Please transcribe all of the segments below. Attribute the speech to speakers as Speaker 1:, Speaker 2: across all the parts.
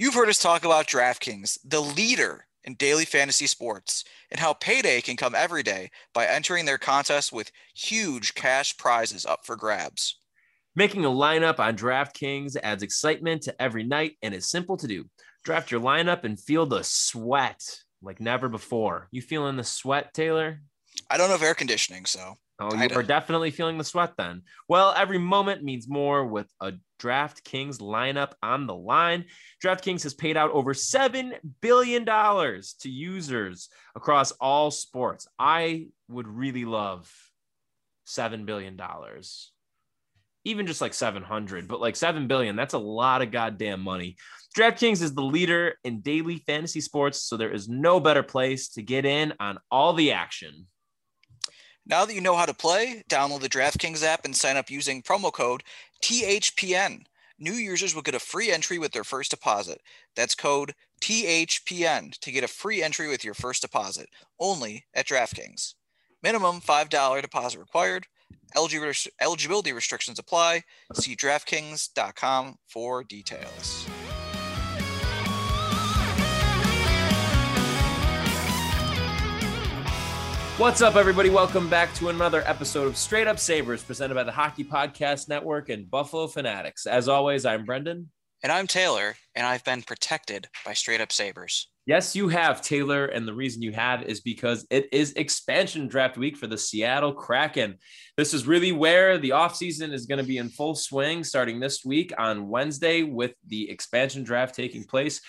Speaker 1: You've heard us talk about DraftKings, the leader in daily fantasy sports, and how payday can come every day by entering their contest with huge cash prizes up for grabs.
Speaker 2: Making a lineup on DraftKings adds excitement to every night and is simple to do. Draft your lineup and feel the sweat like never before. You feeling the sweat, Taylor?
Speaker 1: I don't have air conditioning, so
Speaker 2: Oh, you are definitely feeling the sweat then. Well, every moment means more with a DraftKings lineup on the line. DraftKings has paid out over $7 billion to users across all sports. I would really love $7 billion. Even just like 700, but like 7 billion, that's a lot of goddamn money. DraftKings is the leader in daily fantasy sports, so there is no better place to get in on all the action.
Speaker 1: Now that you know how to play, download the DraftKings app and sign up using promo code THPN. New users will get a free entry with their first deposit. That's code THPN to get a free entry with your first deposit only at DraftKings. Minimum $5 deposit required. Eligibility restrictions apply. See DraftKings.com for details.
Speaker 2: What's up, everybody? Welcome back to another episode of Straight Up Sabres presented by the Hockey Podcast Network and Buffalo Fanatics. As always, I'm Brendan.
Speaker 1: And I'm Taylor, and I've been protected by Straight Up Sabres.
Speaker 2: Yes, you have, Taylor. And the reason you have is because it is expansion draft week for the Seattle Kraken. This is really where the offseason is going to be in full swing starting this week on Wednesday with the expansion draft taking place.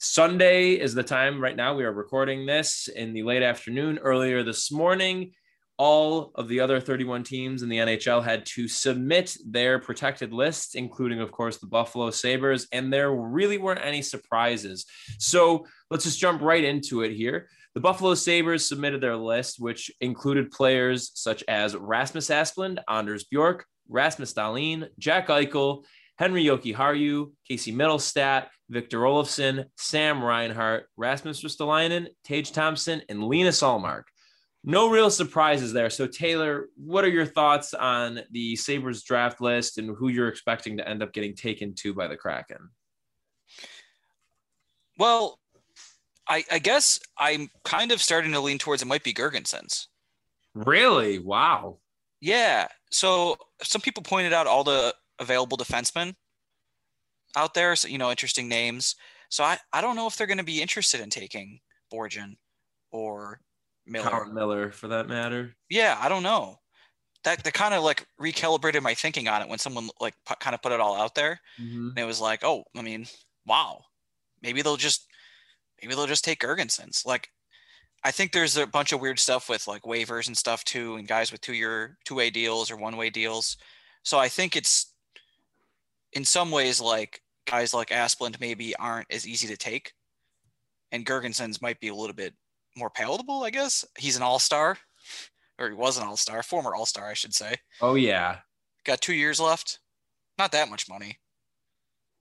Speaker 2: Sunday is the time right now. We are recording this in the late afternoon. Earlier this morning, all of the other 31 teams in the NHL had to submit their protected lists, including, of course, the Buffalo Sabres, and there really weren't any surprises. So let's just jump right into it here. The Buffalo Sabres submitted their list, which included players such as Rasmus Asplund, Anders Bjork, Rasmus Dahlin, Jack Eichel, Henri Jokiharju, Casey Mittelstadt, Victor Olofsson, Sam Reinhart, Rasmus Ristolainen, Tage Thompson, and Lena Ullmark. No real surprises there. So, Taylor, what are your thoughts on the Sabres draft list and who you're expecting to end up getting taken to by the Kraken?
Speaker 1: Well, I, I guess I'm kind of starting to lean towards it might be Girgensons.
Speaker 2: Really? Wow.
Speaker 1: Yeah. So some people pointed out all the available defensemen out there. So, you know, interesting names. So I, I don't know if they're going to be interested in taking Borgen or Miller.
Speaker 2: Howard Miller, for that matter.
Speaker 1: Yeah, I don't know. That that kind of like recalibrated my thinking on it when someone like p- kind of put it all out there, mm-hmm. and it was like, oh, I mean, wow, maybe they'll just maybe they'll just take Girgensons. Like, I think there's a bunch of weird stuff with like waivers and stuff too, and guys with two year two way deals or one way deals. So I think it's in some ways like guys like Asplund maybe aren't as easy to take, and Girgensons might be a little bit more palatable. I guess he's an all star, or he was an all star, former all star, I should say.
Speaker 2: Oh yeah,
Speaker 1: got two years left. Not that much money.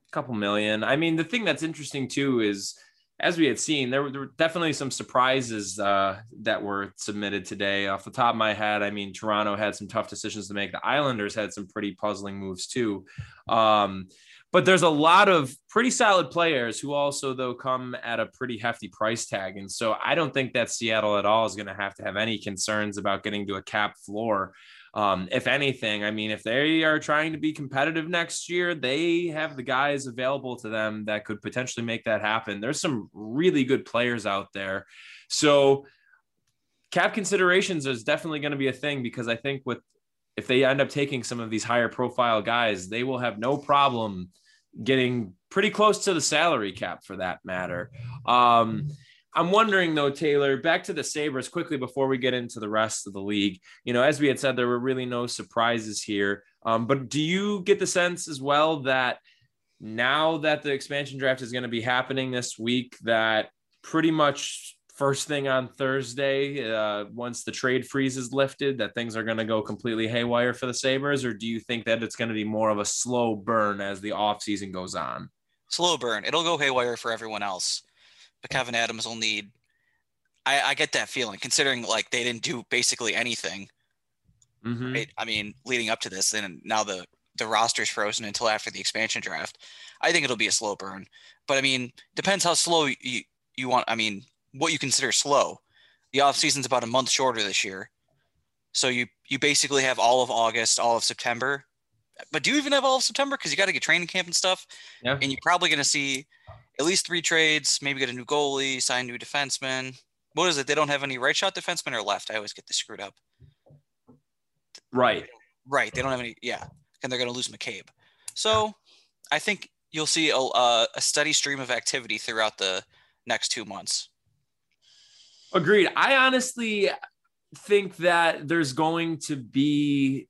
Speaker 2: A couple million. I mean, the thing that's interesting too is as we had seen, there were, there were definitely some surprises uh, that were submitted today. Off the top of my head, I mean, Toronto had some tough decisions to make. The Islanders had some pretty puzzling moves too. Um, but there's a lot of pretty solid players who also though come at a pretty hefty price tag. And so i don't think that seattle at all is going to have to have any concerns about getting to a cap floor. Um, if anything i mean if they are trying to be competitive next year they have the guys available to them that could potentially make that happen. There's some really good players out there. So cap considerations is definitely going to be a thing because i think with if they end up taking some of these higher profile guys, they will have no problem getting pretty close to the salary cap for that matter. Um, I'm wondering though, Taylor, back to the Sabres quickly before we get into the rest of the league. You know, as we had said, there were really no surprises here. Um, but do you get the sense as well that now that the expansion draft is going to be happening this week, that pretty much first thing on Thursday, uh, once the trade freeze is lifted, that things are going to go completely haywire for the Sabres? Or do you think that it's going to be more of a slow burn as the offseason goes on?
Speaker 1: Slow burn. It'll go haywire for everyone else. But Kevyn Adams will need. I, I get that feeling, considering like they didn't do basically anything. Mm-hmm. Right? I mean, leading up to this, and now the the roster's frozen until after the expansion draft. I think it'll be a slow burn. But I mean, depends how slow you, you want. I mean, what you consider slow. The off season's about a month shorter this year. So you you basically have all of August, all of September. But do you even have all of September? Because you got to get training camp and stuff.
Speaker 2: Yeah.
Speaker 1: And you're probably going to see at least three trades, maybe get a new goalie, sign new defenseman. What is it? They don't have any right shot defenseman or left. I always get this screwed up.
Speaker 2: Right.
Speaker 1: Right. They don't have any. Yeah. And they're going to lose McCabe. So I think you'll see a, a, a steady stream of activity throughout the next two months.
Speaker 2: Agreed. I honestly think that there's going to be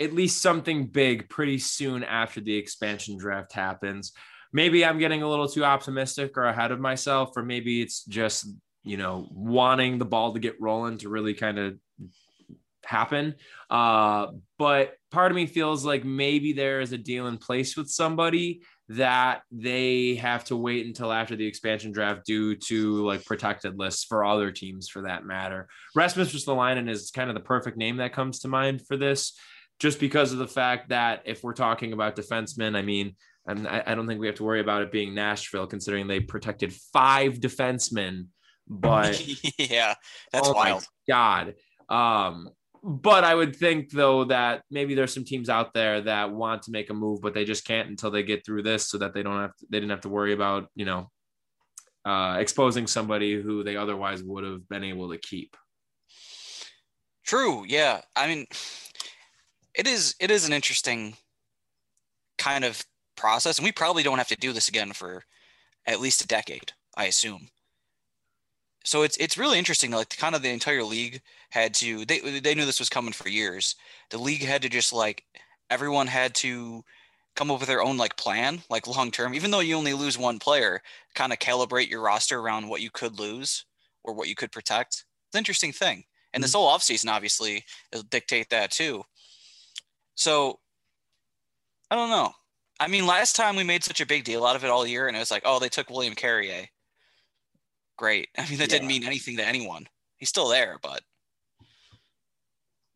Speaker 2: at least something big pretty soon after the expansion draft happens. Maybe I'm getting a little too optimistic or ahead of myself, or maybe it's just, you know, wanting the ball to get rolling to really kind of happen. Uh, but part of me feels like maybe there is a deal in place with somebody that they have to wait until after the expansion draft due to like protected lists for other teams for that matter. Rasmus Ristolainen is kind of the perfect name that comes to mind for this, just because of the fact that if we're talking about defensemen, I mean, I don't think we have to worry about it being Nashville considering they protected five defensemen. But
Speaker 1: yeah, that's
Speaker 2: oh
Speaker 1: wild.
Speaker 2: God. Um, but I would think though that maybe there's some teams out there that want to make a move, but they just can't until they get through this, so that they don't have to, they didn't have to worry about you know uh, exposing somebody who they otherwise would have been able to keep.
Speaker 1: True. Yeah. I mean, it is it is an interesting kind of process, and we probably don't have to do this again for at least a decade, I assume so it's it's really interesting. Like kind of the entire league had to they they knew this was coming for years. The league had to just like everyone had to come up with their own like plan, like long term. Even though you only lose one player, kind of calibrate your roster around what you could lose or what you could protect. It's an interesting thing. And mm-hmm. this whole offseason obviously will dictate that too. So I don't know. I mean, last time we made such a big deal out of it all year, and it was like, oh, they took William Carrier great. I mean, that yeah. didn't mean anything to anyone. He's still there, but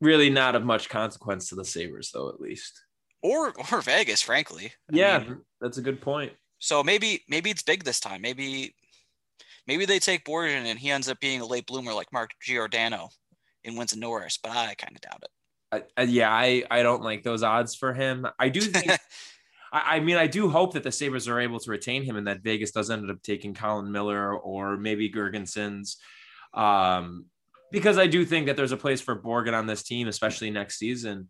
Speaker 2: really not of much consequence to the Sabres, though, at least.
Speaker 1: Or or Vegas, frankly.
Speaker 2: I yeah, mean, that's a good point.
Speaker 1: So maybe maybe it's big this time. Maybe maybe they take Borgen and he ends up being a late bloomer like Mark Giordano in wins and Norris, but I kind of doubt it.
Speaker 2: I, yeah, I I don't like those odds for him. I do think I, I, mean, I do hope that the Sabres are able to retain him and that Vegas does end up taking Colin Miller or maybe Girgensons. Um, because I do think that there's a place for Borgen on this team, especially next season.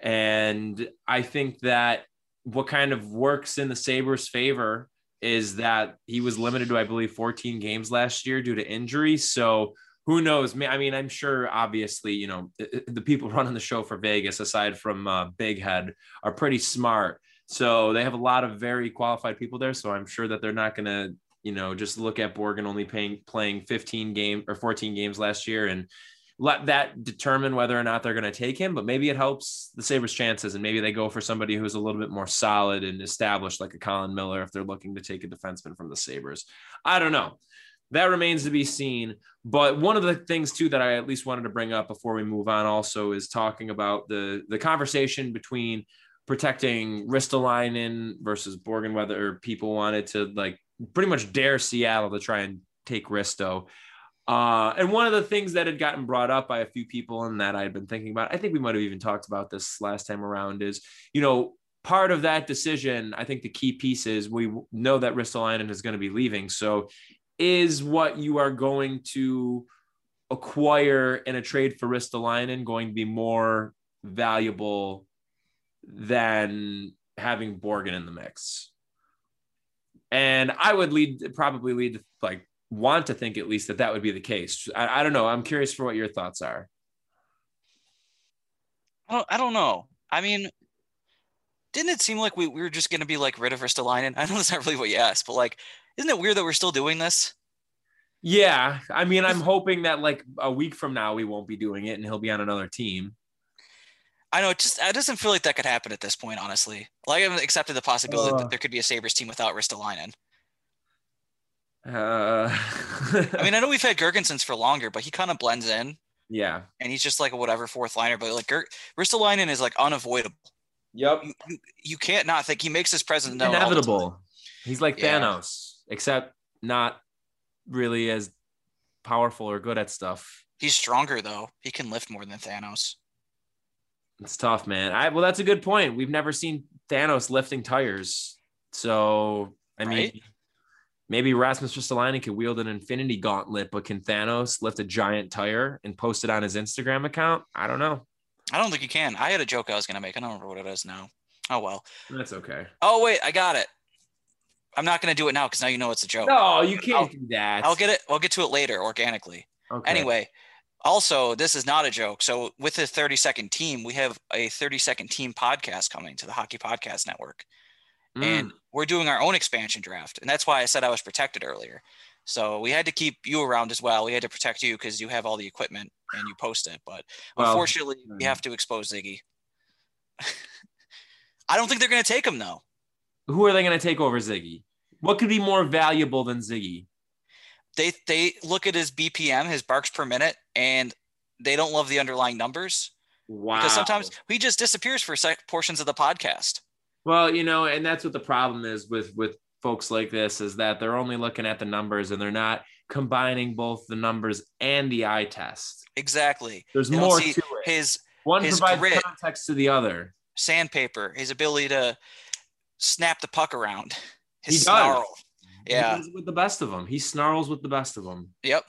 Speaker 2: And I think that what kind of works in the Sabres' favor is that he was limited to, I believe, 14 games last year due to injury. So who knows? I mean, I'm sure, obviously, you know, the people running the show for Vegas, aside from uh, Big Head, are pretty smart. So they have a lot of very qualified people there. So I'm sure that they're not going to, you know, just look at Borgen only paying, playing 15 game or 14 games last year and let that determine whether or not they're going to take him. But maybe it helps the Sabres' chances, and maybe they go for somebody who's a little bit more solid and established, like a Colin Miller, if they're looking to take a defenseman from the Sabres. I don't know. That remains to be seen. But one of the things too that I at least wanted to bring up before we move on also is talking about the the conversation between protecting Ristolainen versus Borgen, whether people wanted to like pretty much dare Seattle to try and take Risto. Uh, and one of the things that had gotten brought up by a few people and that I had been thinking about, I think we might have even talked about this last time around, is you know part of that decision. I think the key piece is we know that Ristolainen is going to be leaving. So, is what you are going to acquire in a trade for Ristolainen going to be more valuable than having Borgen in the mix. And I would lead probably lead to like want to think at least that that would be the case. I, I don't know. I'm curious for what your thoughts are.
Speaker 1: I don't, I don't know. I mean, didn't it seem like we, we were just going to be like rid of Ristolainen? I know that's not really what you asked, but like, isn't it weird that we're still doing this?
Speaker 2: Yeah. I mean, I'm hoping that like a week from now, we won't be doing it and he'll be on another team.
Speaker 1: I know it just it doesn't feel like that could happen at this point, honestly. Like I've accepted the possibility uh, that there could be a Sabres team without Ristolainen. Uh, I mean, I know we've had Girgensons for longer, but he kind of blends in.
Speaker 2: Yeah.
Speaker 1: And he's just like a whatever fourth liner, but like Ger- Ristolainen is like unavoidable.
Speaker 2: Yep.
Speaker 1: You, you, you can't not think he makes his presence known.
Speaker 2: Inevitable. He's like
Speaker 1: Yeah.
Speaker 2: Thanos, except not really as powerful or good at stuff.
Speaker 1: He's stronger though. He can lift more than Thanos.
Speaker 2: It's tough, man. I well, that's a good point. We've never seen Thanos lifting tires, so I mean,
Speaker 1: Right?
Speaker 2: maybe Rasmus Ristolainen can wield an Infinity Gauntlet, but can Thanos lift a giant tire and post it on his Instagram account? I don't know.
Speaker 1: I don't think he can. I had a joke I was gonna make. I don't remember what it is now. Oh well.
Speaker 2: That's okay.
Speaker 1: Oh wait, I got it. I'm not gonna do it now because now you know it's a joke.
Speaker 2: No, you can't
Speaker 1: I'll-
Speaker 2: do that.
Speaker 1: I'll get it. I'll get to it later organically.
Speaker 2: Okay.
Speaker 1: Anyway, also this is not a joke. So with the 30 second team, we have a 30 second team podcast coming to the Hockey Podcast Network,
Speaker 2: Mm.
Speaker 1: and we're doing our own expansion draft, and that's why I said I was protected earlier. So we had to keep you around as well. We had to protect you because you have all the equipment and you post it. But
Speaker 2: Well,
Speaker 1: unfortunately, we
Speaker 2: mm.
Speaker 1: have to expose Ziggy. I don't think they're going to take him though.
Speaker 2: who are they going to take over Ziggy? What could be more valuable than Ziggy?
Speaker 1: They they look at his BPM, his barks per minute, and they don't love the underlying numbers
Speaker 2: Wow.
Speaker 1: because sometimes he just disappears for sec- portions of the podcast.
Speaker 2: Well, you know, and that's what the problem is with with folks like this is that they're only looking at the numbers and they're not combining both the numbers and the eye test.
Speaker 1: Exactly.
Speaker 2: There's
Speaker 1: They
Speaker 2: more to it.
Speaker 1: His
Speaker 2: One
Speaker 1: his
Speaker 2: provides
Speaker 1: grit.
Speaker 2: context to the other.
Speaker 1: sandpaper, his ability to snap the puck around, his
Speaker 2: He does.
Speaker 1: snarl.
Speaker 2: He
Speaker 1: Yeah.
Speaker 2: with the best of them. He snarls with the best of them.
Speaker 1: Yep.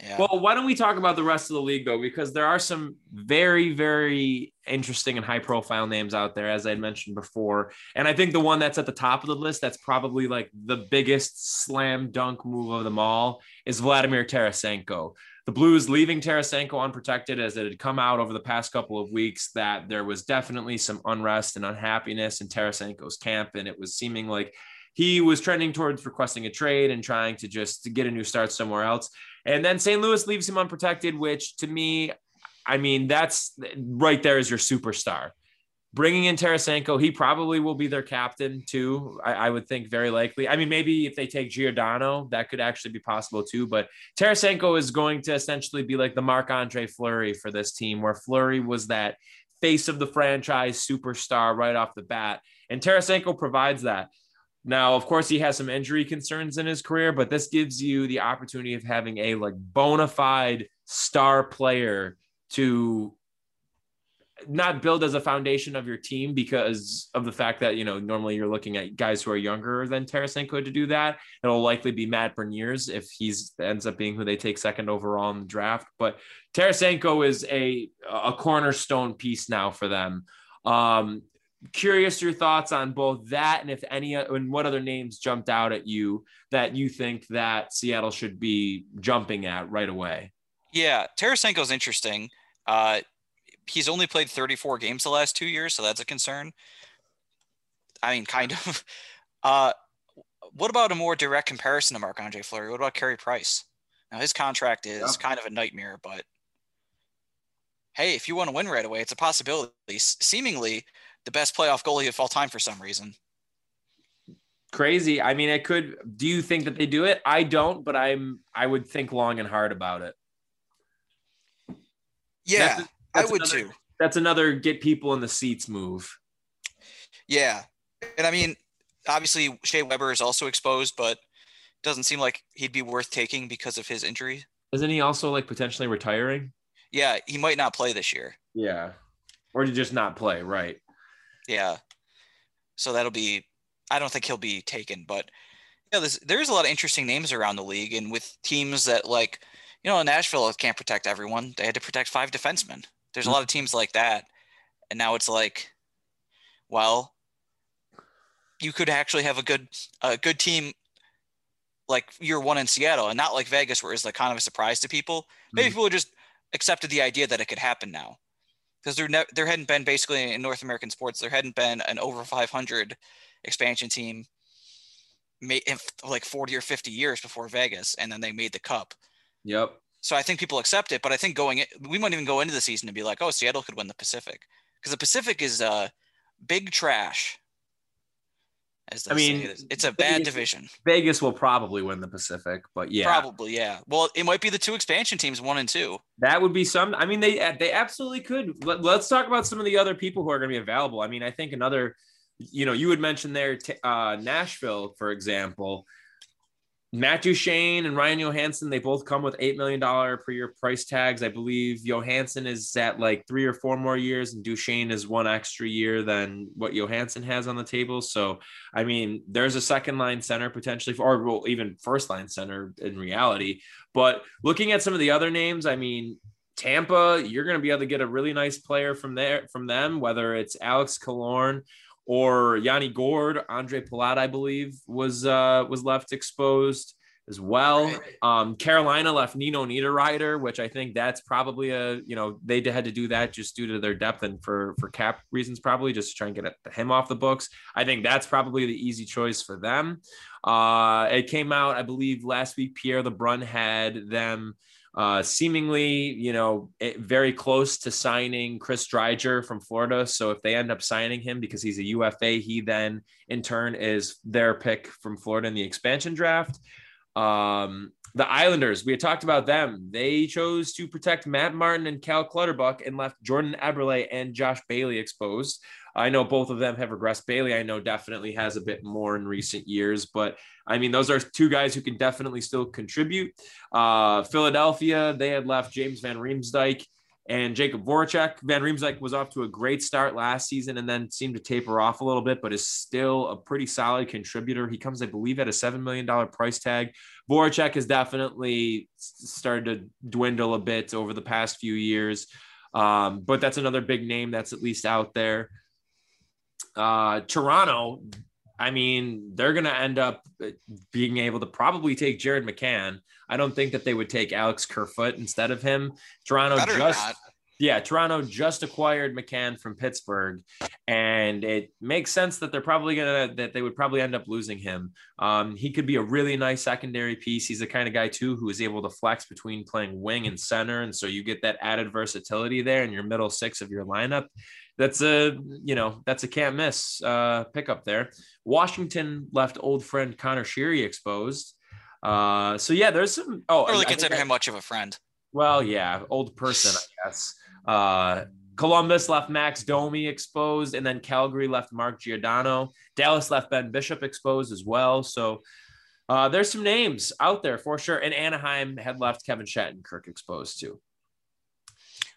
Speaker 1: Yeah.
Speaker 2: Well, why don't we talk about the rest of the league though? Because there are some very, very interesting and high profile names out there, as I had mentioned before. And I think the one that's at the top of the list, that's probably like the biggest slam dunk move of them all, is Vladimir Tarasenko. The Blues leaving Tarasenko unprotected as it had come out over the past couple of weeks that there was definitely some unrest and unhappiness in Tarasenko's camp. And it was seeming like he was trending towards requesting a trade and trying to just get a new start somewhere else. And then St. Louis leaves him unprotected, which to me, I mean, that's right there is your superstar. Bringing in Tarasenko, he probably will be their captain too. I, I would think very likely. I mean, maybe if they take Giordano, that could actually be possible too. But Tarasenko is going to essentially be like the Marc Andre Fleury for this team, where Fleury was that face of the franchise superstar right off the bat. And Tarasenko provides that. Now, of course, he has some injury concerns in his career, but this gives you the opportunity of having a like bona fide star player to not build as a foundation of your team because of the fact that you know normally you're looking at guys who are younger than Tarasenko to do that. It'll likely be Matt Beniers if he's ends up being who they take second overall in the draft. But Tarasenko is a a cornerstone piece now for them. Um, curious your thoughts on both that and if any and what other names jumped out at you that you think that Seattle should be jumping at right away.
Speaker 1: yeah. Tarasenko's interesting. Uh, he's only played 34 games the last two years, so that's a concern. I mean, kind of. Uh, what about a more direct comparison to Marc Andre Fleury? What about Carey Price? Now his contract is
Speaker 2: Yeah.
Speaker 1: kind of a nightmare, but hey, if you want to win right away, it's a possibility. Seemingly the best playoff goalie of all time for some reason.
Speaker 2: Crazy. I mean, it could. Do you think that they do it? I don't, but I'm. I would think long and hard about it.
Speaker 1: Yeah,
Speaker 2: That's-
Speaker 1: I would
Speaker 2: another-
Speaker 1: too.
Speaker 2: That's another get people in the seats move.
Speaker 1: Yeah. And I mean, obviously Shea Weber is also exposed, but doesn't seem like he'd be worth taking because of his injury.
Speaker 2: Isn't he also like potentially retiring?
Speaker 1: Yeah, he might not play this year.
Speaker 2: Yeah. Or to just not play, right?
Speaker 1: Yeah. So that'll be I don't think he'll be taken, but yeah, there's there's a lot of interesting names around the league and with teams that like you know, Nashville can't protect everyone. They had to protect five defensemen. There's a lot of teams like that. And now it's like, well, you could actually have a good a good team like year one in Seattle and not like Vegas where it's like kind of a surprise to people. Maybe
Speaker 2: Mhm.
Speaker 1: people just accepted the idea that it could happen now. Because there ne- there hadn't been basically in North American sports, there hadn't been an over 500 expansion team made in like 40 or 50 years before Vegas, and then they made the cup.
Speaker 2: Yep.
Speaker 1: So I think people accept it, but I think going, in, we might even go into the season and be like, oh, Seattle could win the Pacific because the Pacific is uh, big trash. As I mean, say. it's a bad Vegas, division.
Speaker 2: Vegas will probably win the Pacific, but yeah,
Speaker 1: probably yeah. Well, it might be the two expansion teams, one and two.
Speaker 2: That would be some. I mean, they they absolutely could. Let, us talk about some of the other people who are going to be available. I mean, I think another, you know, you would mention there uh, Nashville, for example. Matt Duchene and Ryan Johansen, they both come with $8 million per year price tags. I believe Johansen is at like three or four more years, and Duchene is one extra year than what Johansen has on the table. So, I mean, there's a second line center potentially, or well, even first line center in reality. But looking at some of the other names, I mean, Tampa, you're going to be able to get a really nice player from there, from them, whether it's Alex Killorn or Yanni Gourde, Ondrej Palat, I believe, was uh, was left exposed as well. Um, Carolina left Nino Niederreiter, which I think that's probably a you know they had to do that just due to their depth and for for cap reasons, probably just to try and get him off the books. I think that's probably the easy choice for them. Uh, it came out, I believe, last week. Pierre LeBrun had them uh, seemingly, you know, very close to signing Chris Driedger from Florida. So if they end up signing him because he's a UFA, he then in turn is their pick from Florida in the expansion draft. Um, the Islanders, we had talked about them. They chose to protect Matt Martin and Cal Clutterbuck and left Jordan Eberle and Josh Bailey exposed. I know both of them have regressed. Bailey, I know definitely has a bit more in recent years, but I mean, those are two guys who can definitely still contribute. Uh, Philadelphia, they had left James Van Riemsdyk and Jakub Voracek. Van Riemsdyk was off to a great start last season and then seemed to taper off a little bit, but is still a pretty solid contributor. He comes, I believe, at a $7 million price tag. Voracek has definitely started to dwindle a bit over the past few years. Um, but that's another big name that's at least out there. Uh, Toronto, I mean, they're going to end up being able to probably take Jared McCann. I don't think that they would take Alex Kerfoot instead of him. Toronto Better just not. yeah, Toronto just acquired McCann from Pittsburgh, and it makes sense that they're probably gonna that they would probably end up losing him. Um, he could be a really nice secondary piece. He's the kind of guy too who is able to flex between playing wing and center, and so you get that added versatility there in your middle six of your lineup that's a you know that's a can't miss uh, pickup there. Washington left old friend Conor Sheary exposed. Uh, so yeah, there's some. Oh,
Speaker 1: I really consider him much of a friend.
Speaker 2: Well, yeah, old person, I guess. Uh, Columbus left Max Domi exposed, and then Calgary left Mark Giordano. Dallas left Ben Bishop exposed as well. So uh, there's some names out there for sure. And Anaheim had left Kevin Shattenkirk exposed too.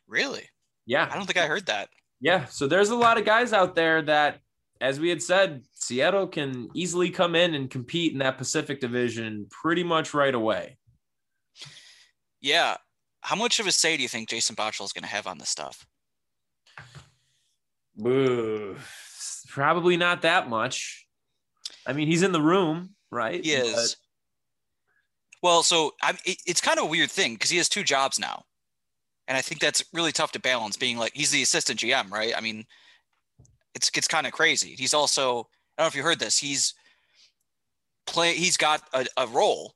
Speaker 1: Really?
Speaker 2: Yeah.
Speaker 1: I don't think I heard that
Speaker 2: yeah, so there's a lot of guys out there that, as we had said, Seattle can easily come in and compete in that Pacific division pretty much right away.
Speaker 1: Yeah. How much of a say do you think Jason Botterill is going to have on this stuff?
Speaker 2: Ooh, probably not that much. I mean, he's in the room, right?
Speaker 1: He is. But... Well, so I, it, it's kind of a weird thing because he has two jobs now. And I think that's really tough to balance being like he's the assistant GM, right? I mean, it's it's kind of crazy. He's also I don't know if you heard this. He's play he's got a, a role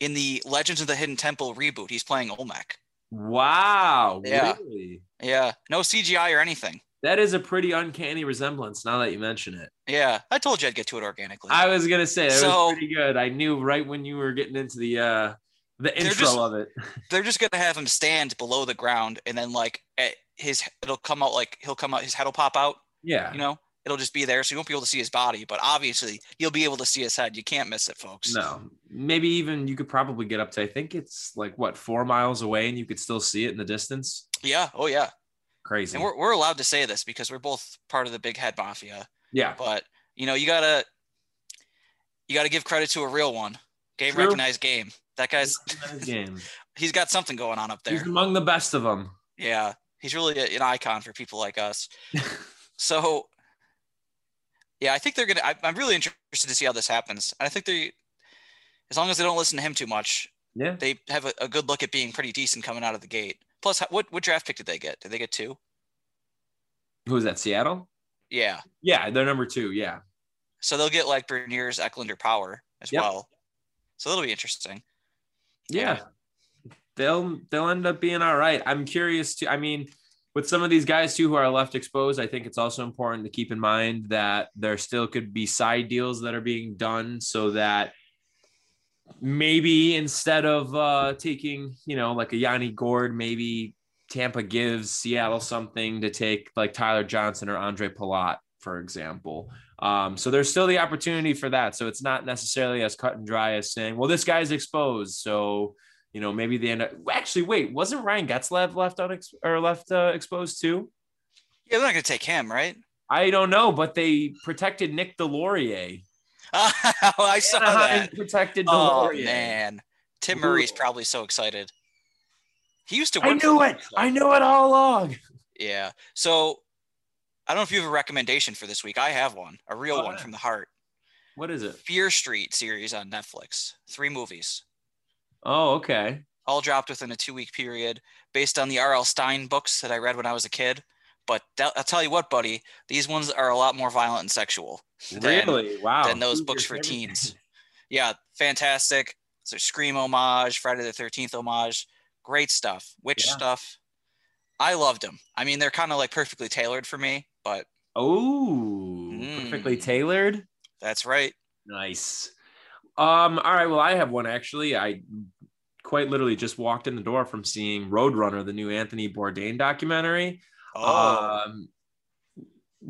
Speaker 1: in the Legends of the Hidden Temple reboot. He's playing Olmec.
Speaker 2: Wow. Yeah. Really?
Speaker 1: Yeah. No CGI or anything.
Speaker 2: That is a pretty uncanny resemblance now that you mention it.
Speaker 1: Yeah. I told you I'd get to it organically.
Speaker 2: I was gonna say that so, was pretty good. I knew right when you were getting into the uh the intro
Speaker 1: just,
Speaker 2: of it.
Speaker 1: They're just gonna have him stand below the ground, and then like his it'll come out like he'll come out, his head will pop out.
Speaker 2: Yeah,
Speaker 1: you know, it'll just be there, so you won't be able to see his body, but obviously you'll be able to see his head. You can't miss it, folks.
Speaker 2: No, maybe even you could probably get up to I think it's like what four miles away, and you could still see it in the distance.
Speaker 1: Yeah. Oh yeah.
Speaker 2: Crazy.
Speaker 1: And we're we're allowed to say this because we're both part of the big head mafia.
Speaker 2: Yeah.
Speaker 1: But you know, you gotta you gotta give credit to a real one. Game True. recognized game. That guy's game. he's got something going on up there.
Speaker 2: He's among the best of them.
Speaker 1: Yeah, he's really an icon for people like us. so, yeah, I think they're gonna. I, am really interested to see how this happens. And I think they, as long as they don't listen to him too much,
Speaker 2: yeah,
Speaker 1: they have a, a good look at being pretty decent coming out of the gate. Plus, what what draft pick did they get? Did they get two?
Speaker 2: Who was that? Seattle.
Speaker 1: Yeah.
Speaker 2: Yeah, they're number two. Yeah.
Speaker 1: So they'll get like Beniers, Eklund, or Power as yep. well. So that'll be interesting.
Speaker 2: Yeah. They'll they'll end up being all right. I'm curious to I mean, with some of these guys too who are left exposed, I think it's also important to keep in mind that there still could be side deals that are being done so that maybe instead of uh, taking, you know, like a Yanni Gourde, maybe Tampa gives Seattle something to take like Tyler Johnson or Ondrej Palat, for example. Um, so there's still the opportunity for that. So it's not necessarily as cut and dry as saying, well, this guy's exposed. So, you know, maybe they end up actually wait, wasn't Ryan Getzlaf left on or left uh, exposed too?
Speaker 1: Yeah, they're not gonna take him, right?
Speaker 2: I don't know, but they protected Nick Deslauriers.
Speaker 1: Oh, I saw
Speaker 2: Anaheim
Speaker 1: that.
Speaker 2: Protected
Speaker 1: Oh
Speaker 2: Deslauriers.
Speaker 1: man, Tim. Murray's probably so excited. He used to.
Speaker 2: I knew it. I knew it all along.
Speaker 1: Yeah. So I don't know if you have a recommendation for this week. I have one, a real
Speaker 2: Oh,
Speaker 1: one
Speaker 2: yeah.
Speaker 1: from the heart.
Speaker 2: What is it?
Speaker 1: Fear Street series on Netflix. Three movies,
Speaker 2: Oh, okay.
Speaker 1: all dropped within a two-week period, based on the R.L. Stine books that I read when I was a kid. But that, I'll tell you what, buddy, these ones are a lot more violent and sexual than,
Speaker 2: Really? Wow.
Speaker 1: than those
Speaker 2: Who's
Speaker 1: books for teens. Yeah, fantastic. So Scream homage, Friday the Thirteenth homage, great stuff. Witch
Speaker 2: Yeah.
Speaker 1: stuff. I loved them. I mean, they're kind of like perfectly tailored for me, but
Speaker 2: Oh,
Speaker 1: Mm.
Speaker 2: perfectly tailored.
Speaker 1: that's right.
Speaker 2: Nice. Um, all right. Well, I have one actually. I quite literally just walked in the door from seeing Roadrunner, the new Anthony Bourdain documentary.
Speaker 1: Oh,
Speaker 2: Um,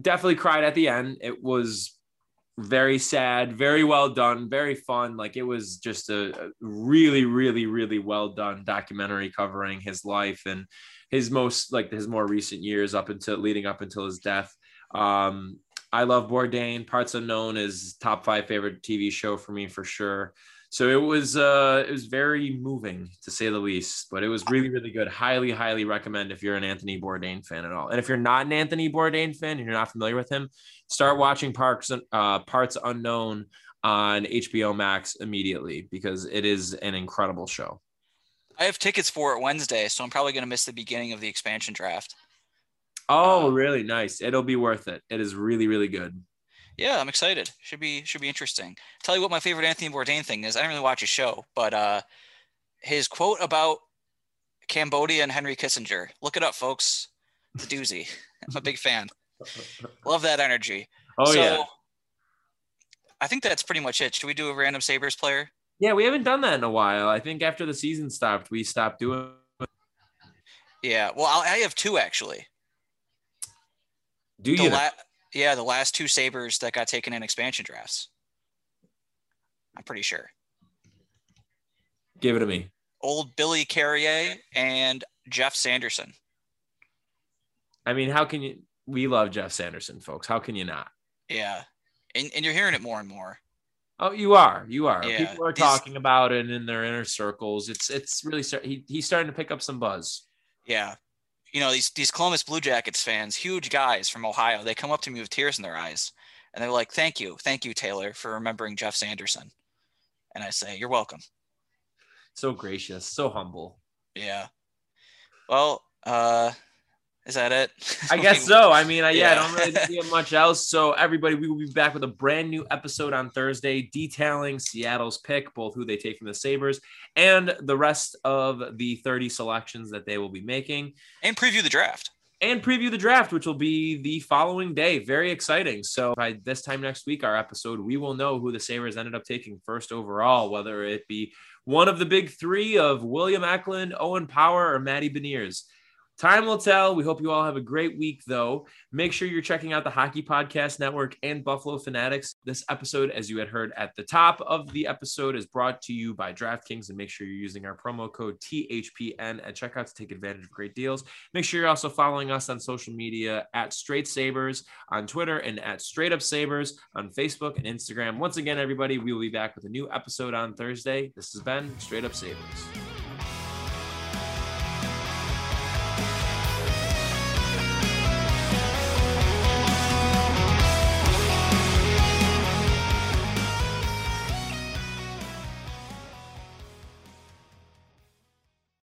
Speaker 2: definitely cried at the end. It was very sad, very well done, very fun. Like it was just a, really, really, really well done documentary covering his life and his most like his more recent years up until leading up until his death. Um, I love Bourdain. Parts Unknown is top five favorite TV show for me for sure. So it was uh it was very moving to say the least, but it was really really good. Highly highly recommend if you're an Anthony Bourdain fan at all. And if you're not an Anthony Bourdain fan and you're not familiar with him, start watching Parks uh Parts Unknown on HBO Max immediately because it is an incredible show.
Speaker 1: I have tickets for it Wednesday, so I'm probably going to miss the beginning of the expansion draft.
Speaker 2: Oh,
Speaker 1: Uh,
Speaker 2: really nice. It'll be worth it. It is really really good.
Speaker 1: Yeah, I'm excited. Should be should be interesting. Tell you what my favorite Anthony Bourdain thing is. I don't really watch his show, but uh, his quote about Cambodia and Henry Kissinger. Look it up, folks. It's a doozy. I'm a big fan. Love that energy.
Speaker 2: Oh
Speaker 1: so,
Speaker 2: yeah.
Speaker 1: I think that's pretty much it. Should we do a random Sabres player?
Speaker 2: Yeah, we haven't done that in a while. I think after the season stopped, we stopped doing
Speaker 1: Yeah. Well, I'll, I have two actually.
Speaker 2: do
Speaker 1: The
Speaker 2: you
Speaker 1: la- yeah, the last two Sabres that got taken in expansion drafts. I'm pretty sure.
Speaker 2: give it to me.
Speaker 1: Old Billy Carrier and Geoff Sanderson.
Speaker 2: I mean, how can you we love Geoff Sanderson, folks. How can you not?
Speaker 1: Yeah. And, and you're hearing it more and more.
Speaker 2: Oh, you are. You are.
Speaker 1: Yeah,
Speaker 2: People are talking about it in their inner circles. It's it's really start, he, he's starting to pick up some buzz.
Speaker 1: Yeah. You know, these these Columbus Blue Jackets fans, huge guys from Ohio, they come up to me with tears in their eyes. And they're like, Thank you. Thank you, Taylor, for remembering Geoff Sanderson. And I say, You're welcome.
Speaker 2: So gracious, so humble.
Speaker 1: Yeah. Well, uh, is that it?
Speaker 2: I guess so. I mean, I, yeah, I don't really see much else. So, everybody, we will be back with a brand new episode on Thursday detailing Seattle's pick, both who they take from the Sabres and the rest of the 30 selections that they will be making.
Speaker 1: And preview the draft.
Speaker 2: and preview the draft, which will be the following day. Very exciting. So by this time next week, our episode, we will know who the Sabres ended up taking first overall, whether it be one of the big three of William Eklund, Owen Power, or Matty Beniers. Time will tell. We hope you all have a great week, though. Make sure you're checking out the Hockey Podcast Network and Buffalo Fanatics. This episode, as you had heard at the top of the episode, is brought to you by DraftKings. And make sure you're using our promo code THPN at checkout to take advantage of great deals. Make sure you're also following us on social media at Straight Sabres on Twitter and at Straight Up Sabres on Facebook and Instagram. Once again, everybody, we will be back with a new episode on Thursday. This has been Straight Up Sabres.